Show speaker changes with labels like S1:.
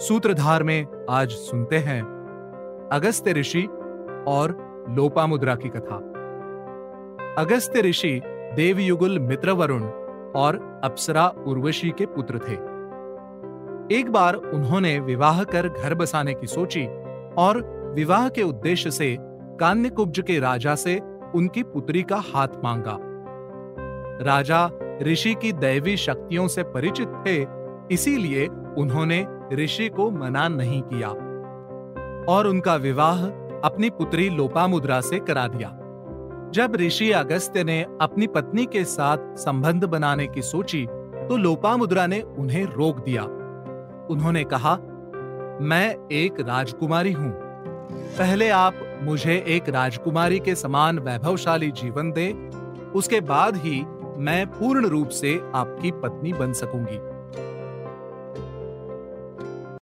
S1: सूत्रधार में आज सुनते हैं अगस्त्य ऋषि और लोपामुद्रा की कथा। अगस्त्य ऋषि देवयुगुल मित्र वरुण और अप्सरा उर्वशी के पुत्र थे। एक बार उन्होंने विवाह कर घर बसाने की सोची और विवाह के उद्देश्य से कान्यकुब्ज के राजा से उनकी पुत्री का हाथ मांगा। राजा ऋषि की दैवी शक्तियों से परिचित थे, इसीलिए उन्होंने ऋषि को मना नहीं किया और उनका विवाह अपनी पुत्री लोपामुद्रा से करा दिया। जब ऋषि अगस्त्य ने अपनी पत्नी के साथ संबंध बनाने की सोची तो लोपामुद्रा ने उन्हें रोक दिया। उन्होंने कहा, मैं एक राजकुमारी हूँ। पहले आप मुझे एक राजकुमारी के समान वैभवशाली जीवन दें, उसके बाद ही मैं पूर्ण रूप से आपकी पत्नी बन सकूँगी।